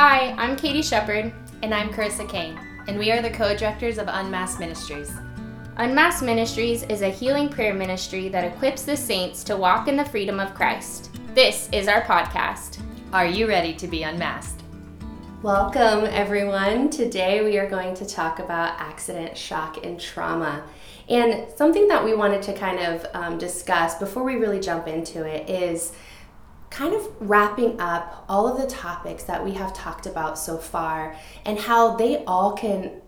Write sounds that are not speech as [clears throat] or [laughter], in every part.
Hi, I'm Katie Shepard. And I'm Carissa Kane, and we are the co directors of Unmasked Ministries. Unmasked Ministries is a healing prayer ministry that equips the saints to walk in the freedom of Christ. This is our podcast. Are you ready to be unmasked? Welcome, everyone. Today we are going to talk about accident, shock, and trauma. And something that we wanted to kind of um, discuss before we really jump into it is kind of wrapping up all of the topics that we have talked about so far and how they all can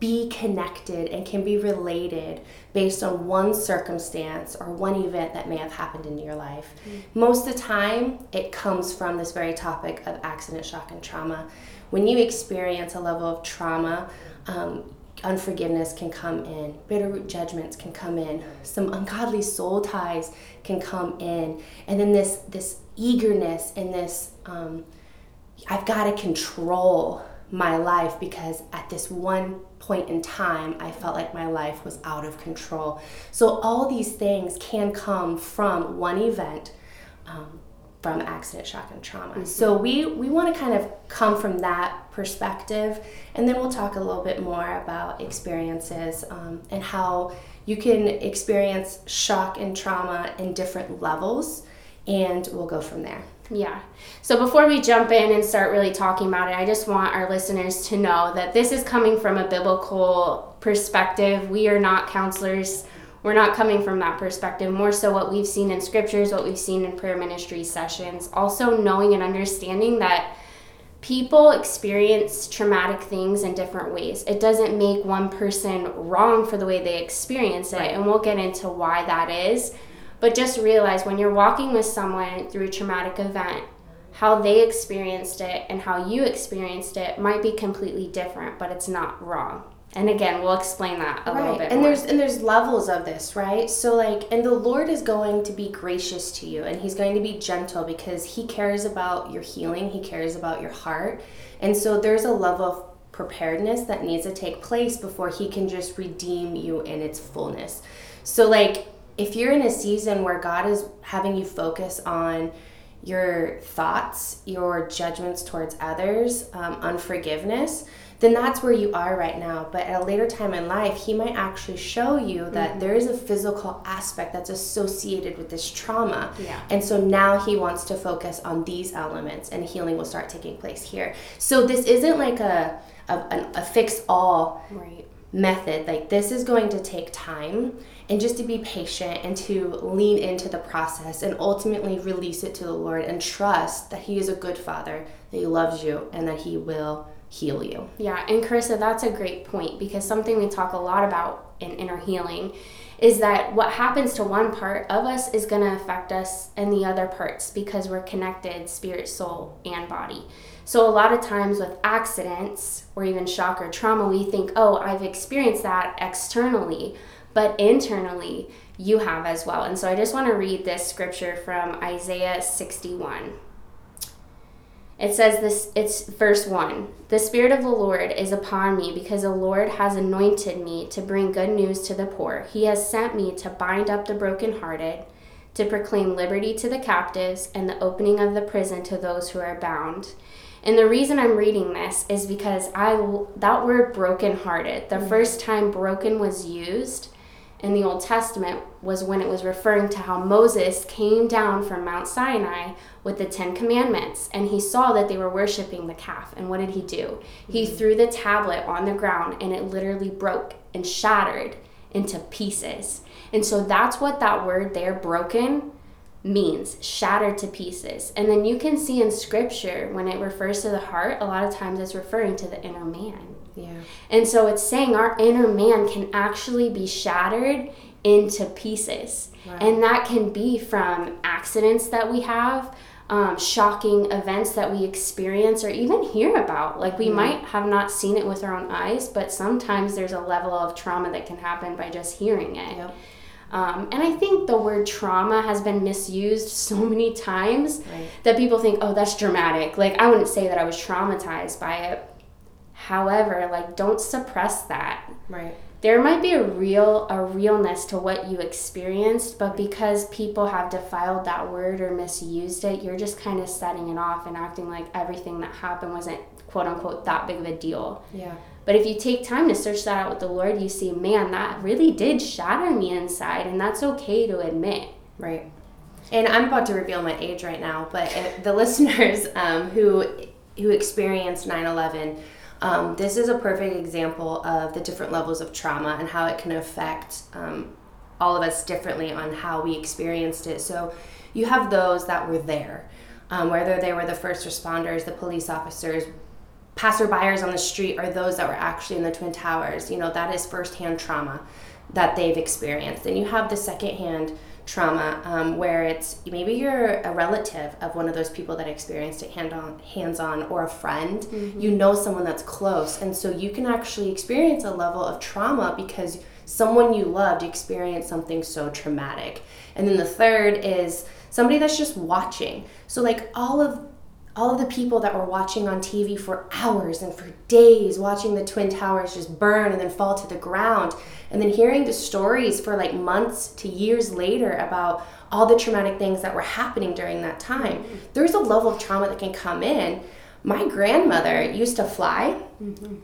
be connected and can be related based on one circumstance or one event that may have happened in your life. Mm-hmm. Most of the time, it comes from this very topic of accident, shock, and trauma. When you experience a level of trauma, um, unforgiveness can come in, bitter judgments can come in, some ungodly soul ties can come in, and then this this eagerness and this um, I've got to control my life because at this one point in time I felt like my life was out of control. So all these things can come from one event. Um, from accident shock and trauma. Mm-hmm. So we we want to kind of come from that perspective, and then we'll talk a little bit more about experiences um, and how you can experience shock and trauma in different levels, and we'll go from there. Yeah. So before we jump in and start really talking about it, I just want our listeners to know that this is coming from a biblical perspective. We are not counselors we're not coming from that perspective. More so what we've seen in scriptures what we've seen in prayer ministry sessions. Also knowing and understanding that people experience traumatic things in different ways. It doesn't make one person wrong for the way they experience it right. and we'll get into why that is. But just realize when you're walking with someone through a traumatic event how they experienced it and how you experienced it might be completely different but it's not wrong and again, we'll explain that a right. little bit. And more. there's and there's levels of this, right? So like and the Lord is going to be gracious to you and he's going to be gentle because he cares about your healing, he cares about your heart. And so there's a level of preparedness that needs to take place before he can just redeem you in its fullness. So like if you're in a season where God is having you focus on your thoughts, your judgments towards others, um, unforgiveness, then that's where you are right now. But at a later time in life, he might actually show you that mm-hmm. there is a physical aspect that's associated with this trauma. Yeah. And so now he wants to focus on these elements and healing will start taking place here. So this isn't like a, a, a fix all right. method. Like this is going to take time and just to be patient and to lean into the process and ultimately release it to the Lord and trust that he is a good father, that he loves you and that he will heal you. Yeah, and Carissa, that's a great point because something we talk a lot about in inner healing is that what happens to one part of us is going to affect us in the other parts because we're connected spirit, soul, and body. So, a lot of times with accidents or even shock or trauma, we think, oh, I've experienced that externally, but internally, you have as well. And so, I just want to read this scripture from Isaiah 61. It says this it's verse 1. The spirit of the Lord is upon me because the Lord has anointed me to bring good news to the poor. He has sent me to bind up the brokenhearted, to proclaim liberty to the captives and the opening of the prison to those who are bound. And the reason I'm reading this is because I that word brokenhearted, the mm-hmm. first time broken was used in the Old Testament was when it was referring to how Moses came down from Mount Sinai with the Ten Commandments and he saw that they were worshiping the calf. And what did he do? Mm-hmm. He threw the tablet on the ground and it literally broke and shattered into pieces. And so that's what that word there, broken, means shattered to pieces. And then you can see in scripture when it refers to the heart, a lot of times it's referring to the inner man. Yeah. And so it's saying our inner man can actually be shattered into pieces. Right. And that can be from accidents that we have, um, shocking events that we experience or even hear about. Like we mm might have not seen it with our own eyes, but sometimes there's a level of trauma that can happen by just hearing it. Yep. Um, and I think the word trauma has been misused [laughs] so many times right. that people think, oh, that's dramatic. Like, I wouldn't say that I was traumatized by it, However, like don't suppress that. Right. there might be a real a realness to what you experienced but because people have defiled that word or misused it you're just kind of setting it off and acting like everything that happened wasn't quote unquote that big of a deal Yeah. but if you take time to search that out with the lord you see man that really did shatter me inside and that's okay to admit Right. And I'm about to reveal my age right now, but the [laughs] listeners um, who who experienced 9/11, um, this is a perfect example of the different levels of trauma and how it can affect um, all of us differently on how we experienced it. So you have those that were there, um, whether they were the first responders, the police officers, passerbyers on the street, or those that were actually in the Twin Towers. You know, that is firsthand trauma that they've experienced. And you have the secondhand trauma um, where it's maybe you're a relative of one of those people that experienced it hand on hands on or a friend. You know someone that's close. And so you can actually experience a level of trauma because someone you loved experienced something so traumatic. And then the third is somebody that's just watching. So like all of all of the people that were watching on TV for hours and for days, watching the Twin Towers just burn and then fall to the ground, and then hearing the stories for like months to years later about all the traumatic things that were happening during that time, there's a level of trauma that can come in. My grandmother used to fly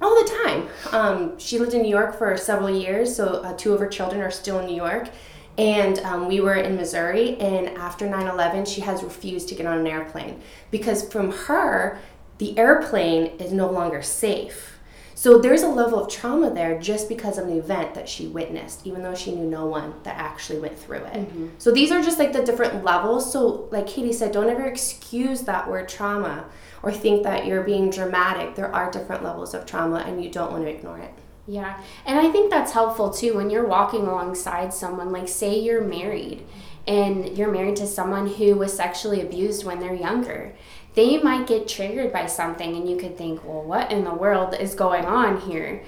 all the time. Um, she lived in New York for several years, so uh, two of her children are still in New York. And um, we were in Missouri, and after 9 11, she has refused to get on an airplane because from her, the airplane is no longer safe. So there's a level of trauma there just because of an event that she witnessed, even though she knew no one that actually went through it. Mm-hmm. So these are just like the different levels. So, like Katie said, don't ever excuse that word trauma or think that you're being dramatic. There are different levels of trauma, and you don't want to ignore it. Yeah. And I think that's helpful too when you're walking alongside someone, like say you're married and you're married to someone who was sexually abused when they're younger. They might get triggered by something and you could think, well, what in the world is going on here?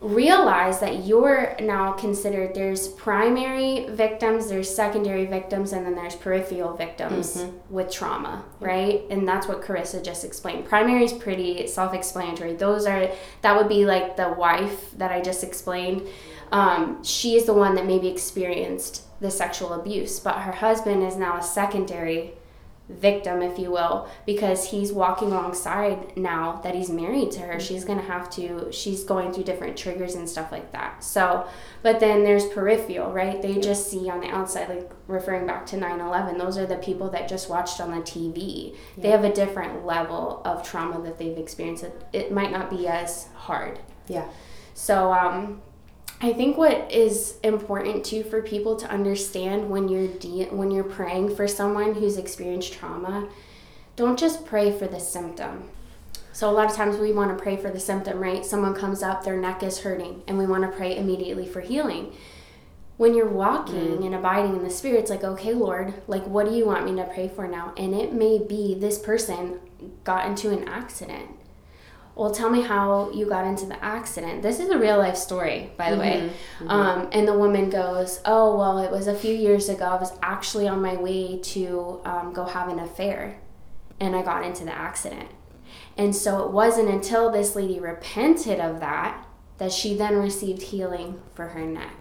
Realize that you're now considered there's primary victims, there's secondary victims, and then there's peripheral victims with trauma, right? And that's what Carissa just explained. Primary is pretty self explanatory. Those are, that would be like the wife that I just explained. Um, she is the one that maybe experienced the sexual abuse, but her husband is now a secondary victim, if you will, because he's walking alongside now that he's married to her. She's going to have to, she's going through different triggers and stuff like that. So, but then there's peripheral, right? They just see on the outside, like referring back to 9 11, those are the people that just watched on the TV. They have a different level of trauma that they've experienced. It might not be as hard. Yeah. So, um, I think what is important too for people to understand when you're de- when you're praying for someone who's experienced trauma, don't just pray for the symptom. So a lot of times we want to pray for the symptom, right? Someone comes up, their neck is hurting, and we want to pray immediately for healing. When you're walking mm. and abiding in the spirit, it's like, okay, Lord, like what do you want me to pray for now? And it may be this person got into an accident well tell me how you got into the accident. This is a real life story by the way. Um, and the woman goes oh well it was a few years ago. I was actually on my way to um, go have an affair and i got into the accident. And so it wasn't until this lady repented of that that she then received healing for her neck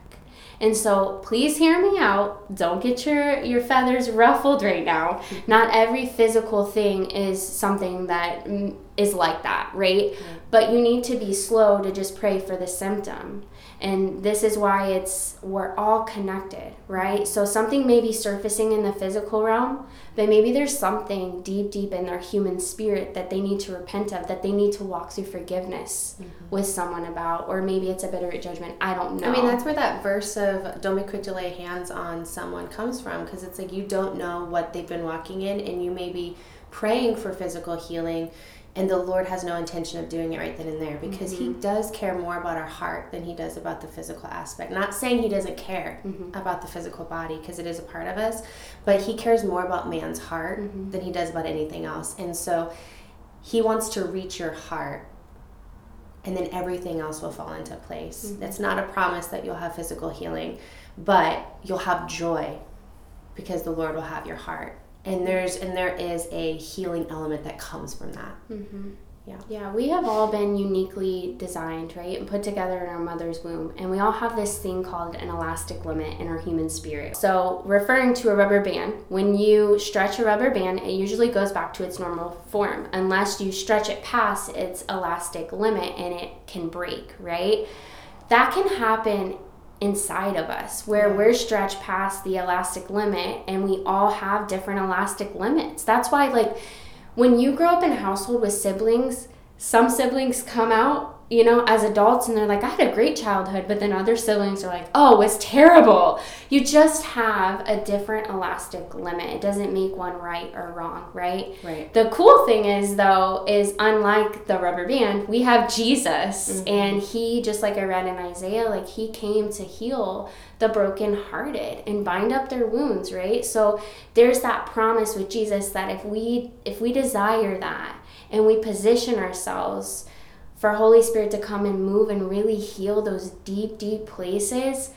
and so please hear me out. Don't get your, your feathers ruffled right now. Not every physical thing is something that mm, like that, right? But you need to be slow to just pray for the symptom. And this is why it's we're all connected, right? So something may be surfacing in the physical realm, but maybe there's something deep, deep in their human spirit that they need to repent of, that they need to walk through forgiveness mm-hmm. with someone about, or maybe it's a bitter judgment. I don't know. I mean, that's where that verse of don't be quick to lay hands on someone comes from because it's like you don't know what they've been walking in, and you may be praying for physical healing, and the Lord has no intention of doing it right then and there because He mm-hmm. does care more about our heart than He does about the physical aspect. Not saying He doesn't care mm-hmm. about the physical body because it is a part of us, but He cares more about man's heart mm-hmm. than He does about anything else. And so He wants to reach your heart and then everything else will fall into place. It's not a promise that you'll have physical healing, but you'll have joy because the Lord will have your heart. And there's and there is a healing element that comes from that. Mm-hmm. Yeah. Yeah, we have all been uniquely designed, right? And put together in our mother's womb. And we all have this thing called an elastic limit in our human spirit. So, referring to a rubber band, when you stretch a rubber band, it usually goes back to its normal form unless you stretch it past its elastic limit and it can break, right? That can happen inside of us where we're stretched past the elastic limit and we all have different elastic limits. That's why, like, when you grow up in a household with siblings, some siblings come out, you know, as adults and they're like, I had a great childhood, but then other siblings are like, oh, it's terrible. You just have a different elastic limit. It doesn't make one right or wrong, right? Right. The cool thing is, though, is unlike the rubber band, we have Jesus, mm-hmm. and he, just like I read in Isaiah, like he came to heal the brokenhearted and bind up their wounds, right? So there's that promise with Jesus that if we if we desire that and we position ourselves for Holy Spirit to come and move and really heal those deep, deep places,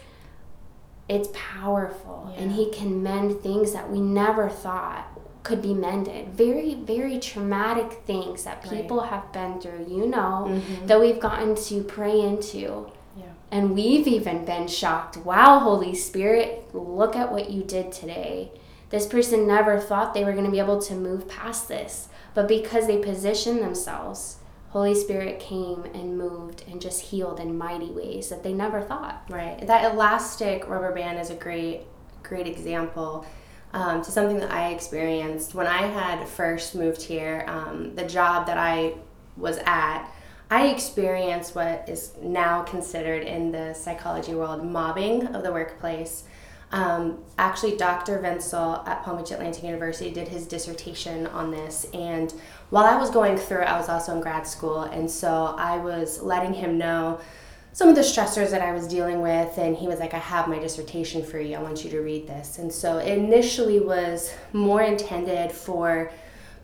it's powerful. And he can mend things that we never thought could be mended. Very very traumatic things that Right. people have been through you know Mhm. that we've gotten to pray into. Yeah. and we've even been shocked. Wow holy spirit look at what you did today. This person never thought they were going to be able to move past this. But because they positioned themselves holy spirit came and moved and just healed in mighty ways that they never thought Right. That elastic rubber band is a great, great example um, to something that I experienced when I had first moved here. Um, the job that I was at, I experienced what is now considered in the psychology world mobbing of the workplace. Um, actually, Dr. Vinsel at Palm Beach Atlantic University did his dissertation on this. And while I was going through it, I was also in grad school. And so I was letting him know some of the stressors that I was dealing with, and he was like, I have my dissertation for you. I want you to read this. And so it initially was more intended for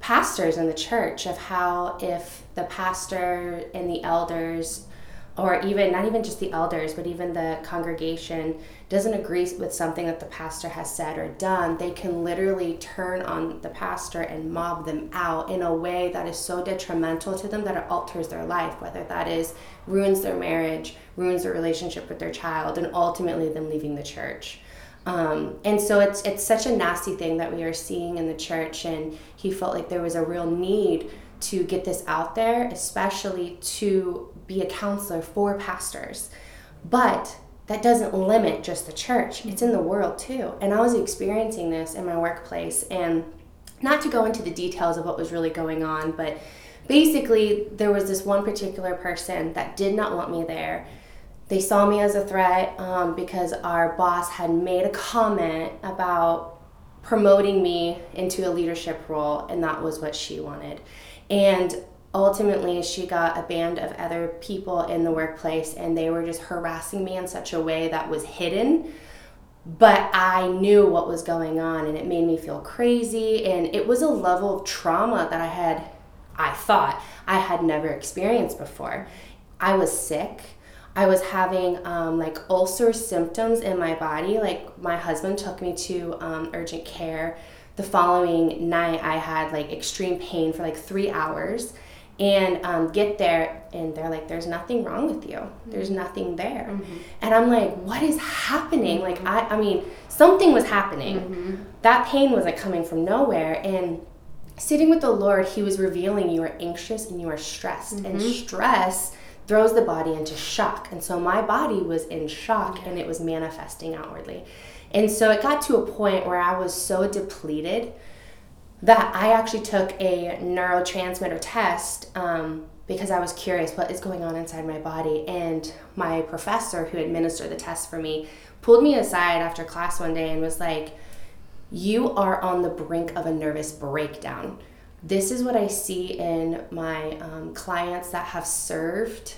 pastors in the church of how if the pastor and the elders or even not even just the elders but even the congregation doesn't agree with something that the pastor has said or done they can literally turn on the pastor and mob them out in a way that is so detrimental to them that it alters their life whether that is ruins their marriage ruins their relationship with their child and ultimately them leaving the church. Um, and so it's it's such a nasty thing that we are seeing in the church, and he felt like there was a real need to get this out there, especially to be a counselor for pastors. But that doesn't limit just the church; it's in the world too. And I was experiencing this in my workplace, and not to go into the details of what was really going on, but basically there was this one particular person that did not want me there they saw me as a threat um, because our boss had made a comment about promoting me into a leadership role, and that was what she wanted. And ultimately, she got a band of other people in the workplace, and they were just harassing me in such a way that was hidden. But I knew what was going on, and it made me feel crazy. And it was a level of trauma that I had, I thought, I had never experienced before. I was sick. I was having um, like ulcer symptoms in my body. Like my husband took me to um, urgent care. The following night, I had like extreme pain for like three hours, and um, get there, and they're like, "There's nothing wrong with you. There's mm-hmm. nothing there." Mm-hmm. And I'm like, "What is happening?" Like I, I mean, something was happening. Mm-hmm. That pain wasn't coming from nowhere, and sitting with the Lord, He was revealing you are anxious and you are stressed, and stress throws the body into shock. And so my body was in shock and it was manifesting outwardly. And so it got to a point where I was so depleted that I actually took a neurotransmitter test um, because I was curious what is going on inside my body. And my professor, who administered the test for me, pulled me aside after class one day and was like, You are on the brink of a nervous breakdown this is what I see in my um, clients that have served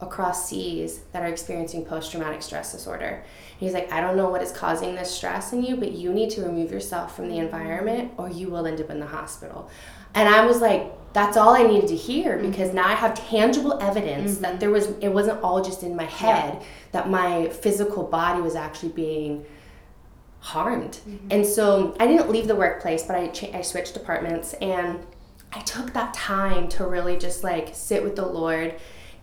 across seas that are experiencing post traumatic stress disorder. And he's like, I don't know what is causing this stress in you, but you need to remove yourself from the mm-hmm. environment or you will end up in the hospital. And I was like, that's all I needed to hear mm-hmm. because now I have tangible evidence that mm-hmm. there was, it wasn't all just in my head, that my physical body was actually being harmed. And so I didn't leave the workplace, but I, cha- I switched departments and I took that time to really just like sit with the Lord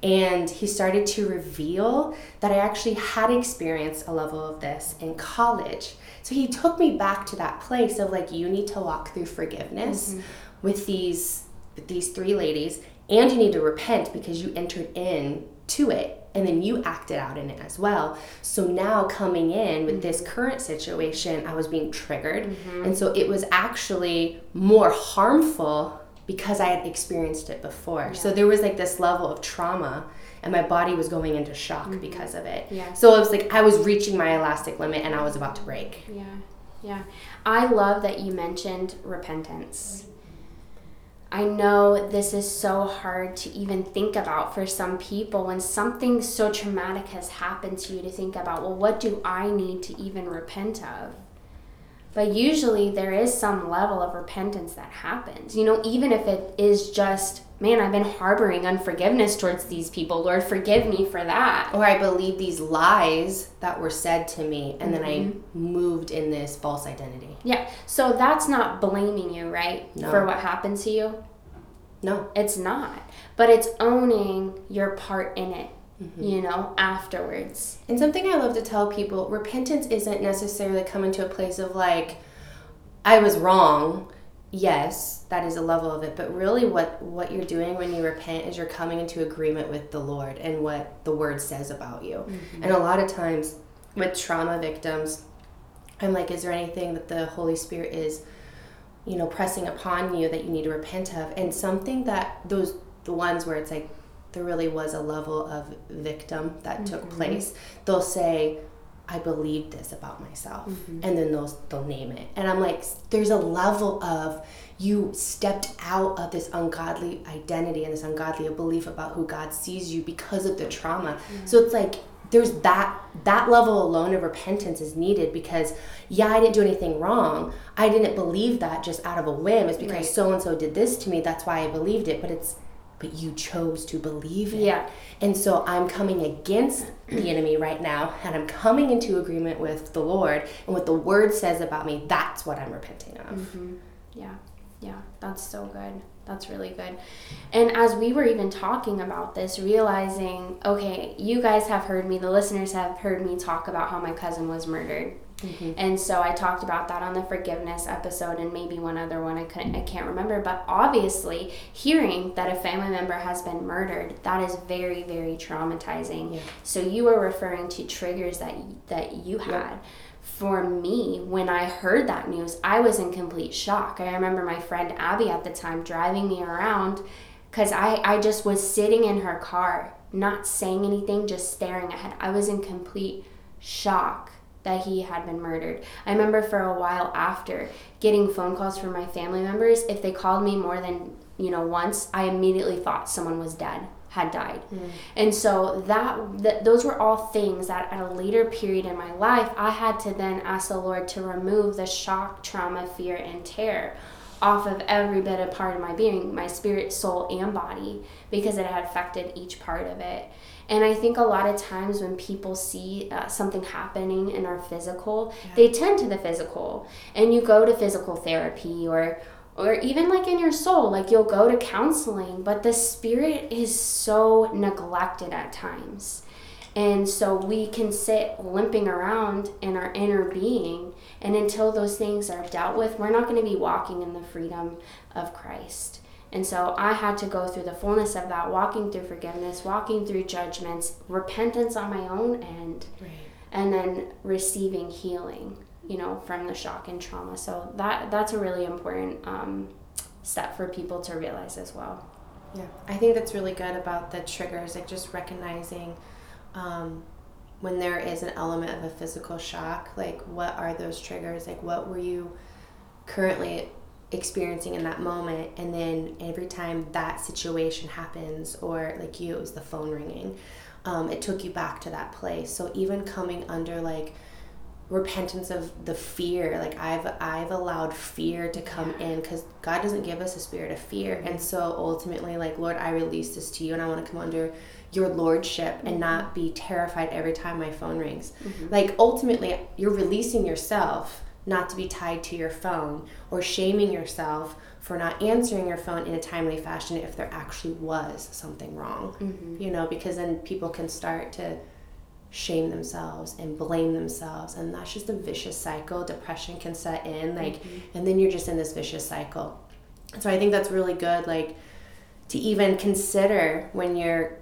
and he started to reveal that I actually had experienced a level of this in college. So he took me back to that place of like you need to walk through forgiveness mm-hmm. with these with these three ladies and you need to repent because you entered in to it and then you acted out in it as well. So now coming in with this current situation, I was being triggered. Mm-hmm. And so it was actually more harmful because I had experienced it before. Yeah. So there was like this level of trauma and my body was going into shock mm-hmm. because of it. Yeah. So it was like I was reaching my elastic limit and I was about to break. Yeah. Yeah. I love that you mentioned repentance. I know this is so hard to even think about for some people when something so traumatic has happened to you to think about, well, what do I need to even repent of? But usually there is some level of repentance that happens. You know, even if it is just, man, I've been harboring unforgiveness towards these people. Lord, forgive me for that. Or I believe these lies that were said to me, and mm-hmm. then I mm-hmm. moved in this false identity. Yeah. So that's not blaming you, right? No. For what happened to you? No. It's not. But it's owning your part in it mm-hmm. you know, afterwards. And something I love to tell people repentance isn't necessarily coming to a place of like, I was wrong. Yes, that is a level of it, but really what what you're doing when you repent is you're coming into agreement with the Lord and what the word says about you. Mm-hmm. And a lot of times with trauma victims, I'm like, is there anything that the Holy Spirit is, you know, pressing upon you that you need to repent of? And something that those the ones where it's like there really was a level of victim that mm-hmm. took place, they'll say, I believe this about myself. Mm-hmm. And then they'll, they'll name it. And I'm like, there's a level of you stepped out of this ungodly identity and this ungodly belief about who God sees you because of the trauma. Mm-hmm. So it's like, there's that that level alone of repentance is needed because yeah i didn't do anything wrong i didn't believe that just out of a whim it's because so and so did this to me that's why i believed it but it's but you chose to believe it. Yeah. And so I'm coming against the [clears throat] enemy right now, and I'm coming into agreement with the Lord and what the Word says about me. That's what I'm repenting of. Mm-hmm. Yeah. Yeah. That's so good. That's really good. And as we were even talking about this, realizing, okay, you guys have heard me, the listeners have heard me talk about how my cousin was murdered. Mm-hmm. And so I talked about that on the forgiveness episode and maybe one other one I couldn't I can't remember but obviously hearing that a family member has been murdered that is very very traumatizing. Yeah. So you were referring to triggers that that you had. Yep. For me, when I heard that news, I was in complete shock. I remember my friend Abby at the time driving me around because I, I just was sitting in her car, not saying anything, just staring ahead. I was in complete shock that he had been murdered. I remember for a while after getting phone calls from my family members. If they called me more than, you know, once, I immediately thought someone was dead, had died. Mm. And so that, that those were all things that at a later period in my life, I had to then ask the Lord to remove the shock, trauma, fear, and terror off of every bit of part of my being, my spirit, soul, and body, because it had affected each part of it. And I think a lot of times when people see uh, something happening in our physical, yeah. they tend to the physical. And you go to physical therapy or or even like in your soul, like you'll go to counseling, but the spirit is so neglected at times. And so we can sit limping around in our inner being, and until those things are dealt with, we're not going to be walking in the freedom of Christ. And so I had to go through the fullness of that, walking through forgiveness, walking through judgments, repentance on my own end, right. and then receiving healing, you know, from the shock and trauma. So that that's a really important um, step for people to realize as well. Yeah, I think that's really good about the triggers, like just recognizing um, when there is an element of a physical shock, like what are those triggers? Like what were you currently experiencing in that moment and then every time that situation happens or like you it was the phone ringing um, it took you back to that place. So even coming under like repentance of the fear like i've i've allowed fear to come in because god doesn't give us a spirit of fear. And so ultimately like lord i release this to you and i want to come under your lordship and not be terrified every time my phone rings. Mm-hmm. like ultimately you're releasing yourself not to be tied to your phone or shaming yourself for not answering your phone in a timely fashion if there actually was something wrong. Mm-hmm. You know, because then people can start to shame themselves and blame themselves and that's just a vicious cycle depression can set in like Mm-hmm. and then you're just in this vicious cycle so i think that's really good like to even consider when you're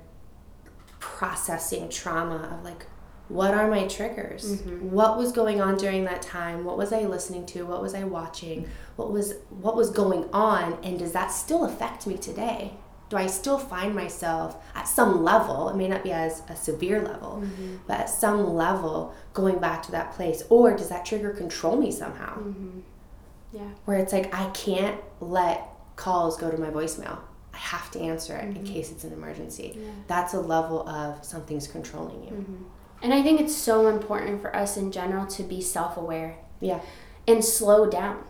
processing trauma of like what are my triggers Mm-hmm. what was going on during that time what was i listening to what was i watching what was what was going on and does that still affect me today do i still find myself at some level it may not be as a severe level Mm-hmm. but at some level going back to that place or does that trigger control me somehow Mm-hmm. Yeah. where it's like I can't let calls go to my voicemail. I have to answer it in case it's an emergency. Yeah. That's a level of something's controlling you. And I think it's so important for us in general to be self aware Yeah. and slow down.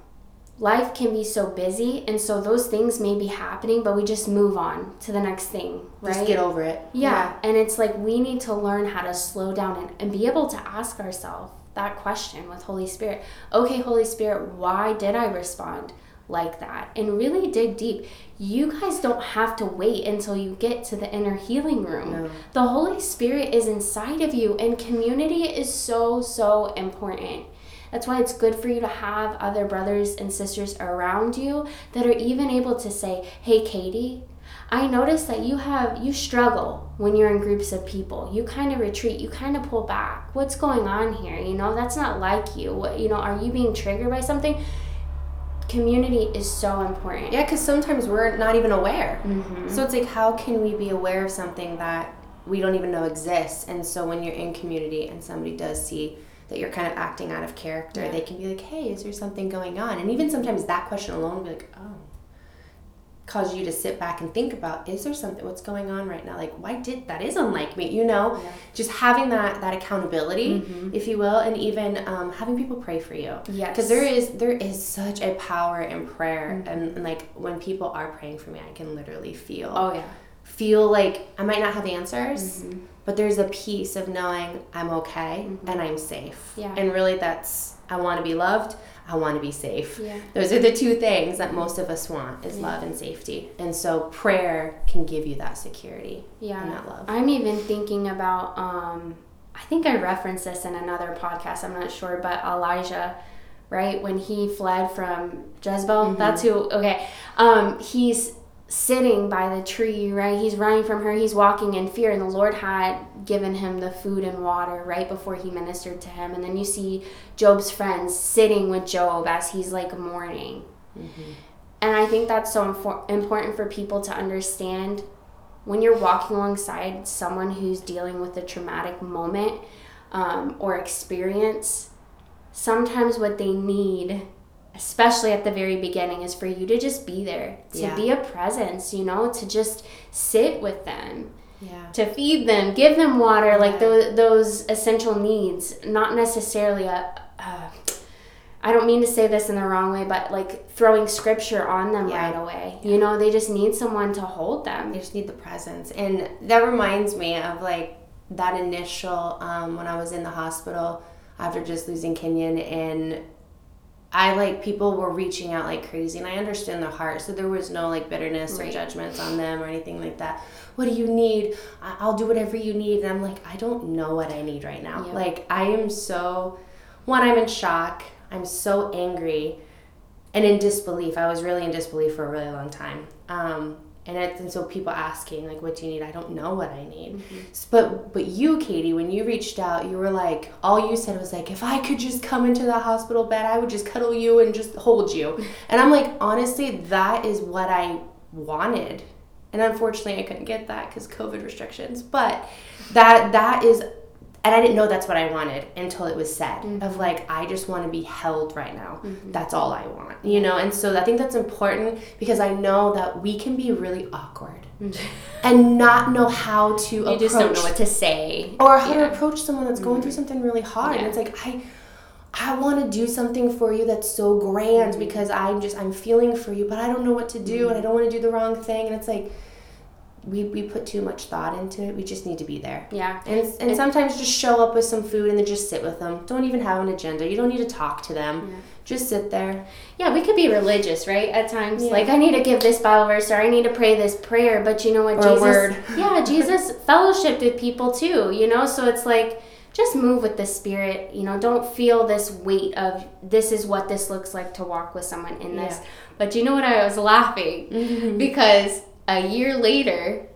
Life can be so busy, and so those things may be happening, but we just move on to the next thing, right? Just get over it. Yeah, and it's like we need to learn how to slow down and, and be able to ask ourselves that question with Holy Spirit. Okay, Holy Spirit, why did I respond like that? And really dig deep. You guys don't have to wait until you get to the inner healing room. No. The Holy Spirit is inside of you, and community is so, so important. That's why it's good for you to have other brothers and sisters around you that are even able to say, Hey, Katie, I notice that you have you struggle when you're in groups of people. You kind of retreat, you kind of pull back. What's going on here? You know, that's not like you. What, you know, are you being triggered by something? Community is so important. Yeah, because sometimes we're not even aware. Mhm. So it's like, how can we be aware of something that we don't even know exists? And so when you're in community and somebody does see that you're kind of acting out of character, Yeah. they can be like, hey, is there something going on? And even sometimes that question alone will be like, oh, cause you to sit back and think about, is there something, what's going on right now? Like, why did, that is unlike me, you know? Yeah. Just having that, that accountability, Mhm. if you will, and even um, having people pray for you yeah because there is there is such a power in prayer Mm-hmm. and, and like when people are praying for me i can literally feel Oh yeah. feel like i might not have answers Mhm. but there's a piece of knowing i'm okay Mhm. and i'm safe Yeah. and really that's i want to be loved i want to be safe Yeah. those are the two things that most of us want is love and safety and so prayer can give you that security Yeah. and that love I'm even thinking about um I think I referenced this in another podcast, I'm not sure, but Elijah, right? When he fled from Jezebel, that's who okay. Um he's sitting by the tree, right? He's running from her, he's walking in fear, and the Lord had given him the food and water right before he ministered to him. And then you see Job's friends sitting with Job as he's like mourning. And I think that's so infor- important for people to understand when you're walking alongside someone who's dealing with a traumatic moment um, or experience. Sometimes what they need, especially at the very beginning, is for you to just be there, to Yeah. be a presence, you know, to just sit with them yeah to feed them, give them water, like those those essential needs, not necessarily a. Uh, I don't mean to say this in the wrong way, but like throwing scripture on them Yeah. right away. You know, they just need someone to hold them. They just need the presence. And that reminds me of like that initial, um, when I was in the hospital after just losing Kenyon and I like people were reaching out like crazy and I understand their heart. So there was no like bitterness or judgments on them or anything like that. What do you need? I- I'll do whatever you need. And I'm like, I don't know what I need right now. Yeah. Like I am so, one, I'm in shock. I'm so angry and in disbelief. I was really in disbelief for a really long time. Um, and, it, and so people asking like, "What do you need?" I don't know what I need. Mm-hmm. S- But but you, Katie, when you reached out, you were like, all you said was like, "If I could just come into the hospital bed, I would just cuddle you and just hold you." [laughs] And I'm like, honestly, that is what I wanted. And unfortunately, I couldn't get that because COVID restrictions. But that that is and I didn't know that's what I wanted until it was said of mm-hmm. like I just want to be held right now. Mm-hmm. That's all I want, you know. And so I think that's important because I know that we can be really awkward mm-hmm. and not know how to approach. You approach just don't know what to say. or how to approach someone that's going through something really hard. And it's like I I want to do something for you that's so grand because I'm just I'm feeling for you, but I don't know what to do and I don't want to do the wrong thing. And it's like we, we put too much thought into it. We just need to be there. Yeah. And, and sometimes just show up with some food and then just sit with them. Don't even have an agenda. You don't need to talk to them. Yeah. Just sit there. Yeah, we could be religious, right? At times, yeah. like I need to give this Bible verse or I need to pray this prayer. But you know what, or Jesus? [laughs] yeah, Jesus [laughs] fellowshiped with people too. You know, so it's like just move with the spirit. You know, don't feel this weight of this is what this looks like to walk with someone in this. Yeah. But you know what? I was laughing mm-hmm. [laughs] because a year later,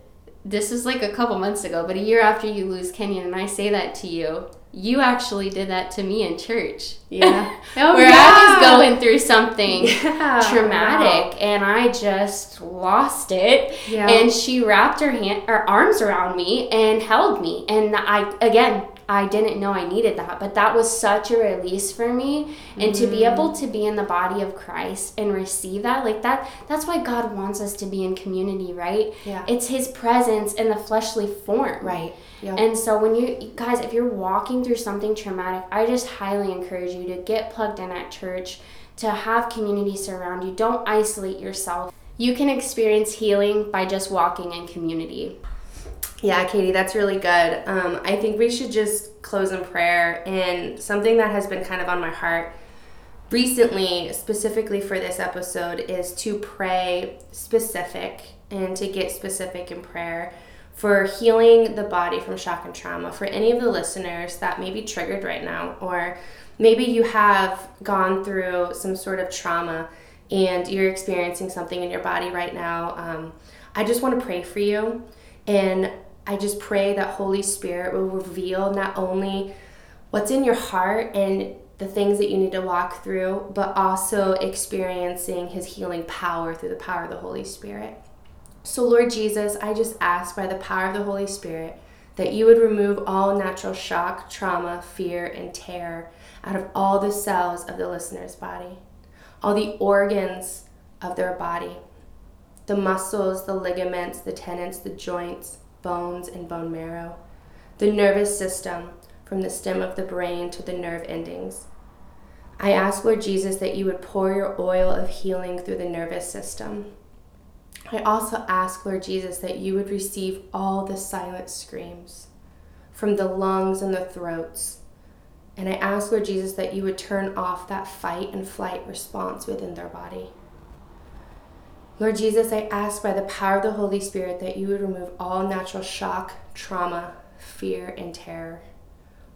this is like a couple months ago, but a year after you lose Kenyon, and I say that to you, you actually did that to me in church. Yeah. [laughs] oh, Where yeah. I was going through something yeah. traumatic wow. and I just lost it. Yeah. And she wrapped her hand her arms around me and held me. And I again I didn't know I needed that, but that was such a release for me. And mm to be able mm. to be in the body of Christ and receive that, like that, that's why God wants us to be in community, right? Yeah. It's His presence in the fleshly form. Right. Yep. And so when you guys, if you're walking through something traumatic, I just highly encourage you to get plugged in at church, to have community surround you. Don't isolate yourself. You can experience healing by just walking in community. Yeah, Katie, that's really good. Um, I think we should just close in prayer. And something that has been kind of on my heart recently, specifically for this episode, is to pray specific and to get specific in prayer for healing the body from shock and trauma. For any of the listeners that may be triggered right now, or maybe you have gone through some sort of trauma and you're experiencing something in your body right now, um, I just want to pray for you. And I just pray that Holy Spirit will reveal not only what's in your heart and the things that you need to walk through, but also experiencing His healing power through the power of the Holy Spirit. So, Lord Jesus, I just ask by the power of the Holy Spirit that you would remove all natural shock, trauma, fear, and terror out of all the cells of the listener's body, all the organs of their body, the muscles, the ligaments, the tendons, the joints bones, and bone marrow, the nervous system from the stem of the brain to the nerve endings. I ask, Lord Jesus, that you would pour your oil of healing through the nervous system. I also ask, Lord Jesus, that you would receive all the silent screams from the lungs and the throats. And I ask, Lord Jesus, that you would turn off that fight and flight response within their body. Lord Jesus, I ask by the power of the Holy Spirit that you would remove all natural shock, trauma, fear, and terror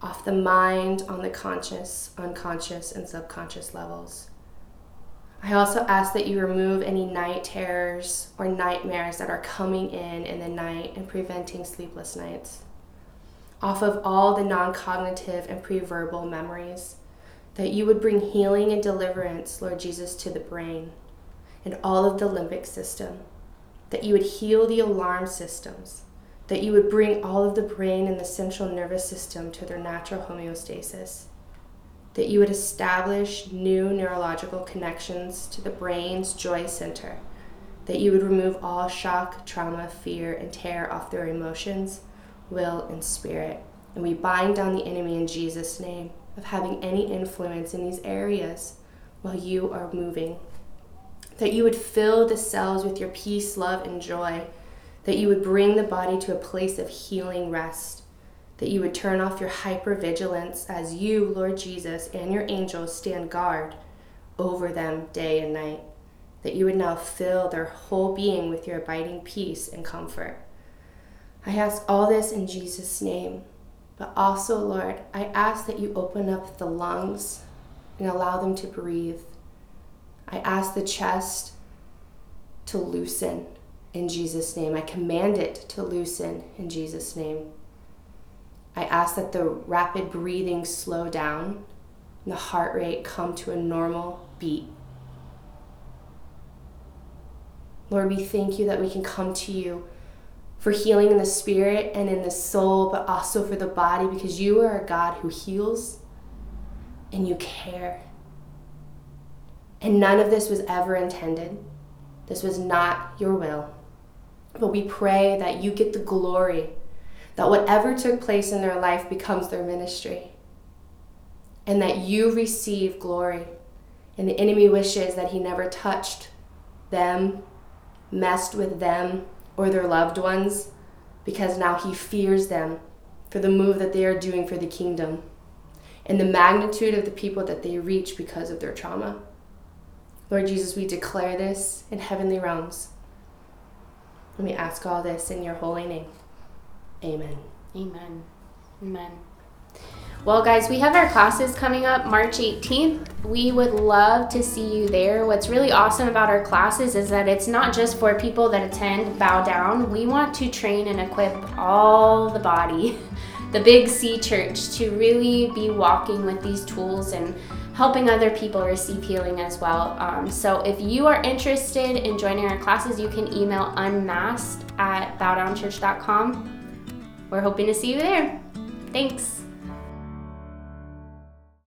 off the mind, on the conscious, unconscious, and subconscious levels. I also ask that you remove any night terrors or nightmares that are coming in in the night and preventing sleepless nights. Off of all the non cognitive and pre verbal memories, that you would bring healing and deliverance, Lord Jesus, to the brain and all of the limbic system, that you would heal the alarm systems, that you would bring all of the brain and the central nervous system to their natural homeostasis, that you would establish new neurological connections to the brain's joy center, that you would remove all shock, trauma, fear, and terror off their emotions, will, and spirit. And we bind down the enemy in Jesus' name of having any influence in these areas while you are moving that you would fill the cells with your peace, love, and joy, that you would bring the body to a place of healing rest, that you would turn off your hypervigilance as you, Lord Jesus, and your angels stand guard over them day and night, that you would now fill their whole being with your abiding peace and comfort. I ask all this in Jesus' name, but also, Lord, I ask that you open up the lungs and allow them to breathe I ask the chest to loosen in Jesus' name. I command it to loosen in Jesus' name. I ask that the rapid breathing slow down and the heart rate come to a normal beat. Lord, we thank you that we can come to you for healing in the spirit and in the soul, but also for the body because you are a God who heals and you care. And none of this was ever intended. This was not your will. But we pray that you get the glory, that whatever took place in their life becomes their ministry, and that you receive glory. And the enemy wishes that he never touched them, messed with them, or their loved ones because now he fears them for the move that they are doing for the kingdom and the magnitude of the people that they reach because of their trauma. Lord Jesus, we declare this in heavenly realms. And we ask all this in your holy name. Amen. Amen. Amen. Well, guys, we have our classes coming up March 18th. We would love to see you there. What's really awesome about our classes is that it's not just for people that attend Bow Down. We want to train and equip all the body, [laughs] the Big C Church, to really be walking with these tools and helping other people receive healing as well. Um, so if you are interested in joining our classes, you can email unmasked at bowdownchurch.com. We're hoping to see you there. Thanks.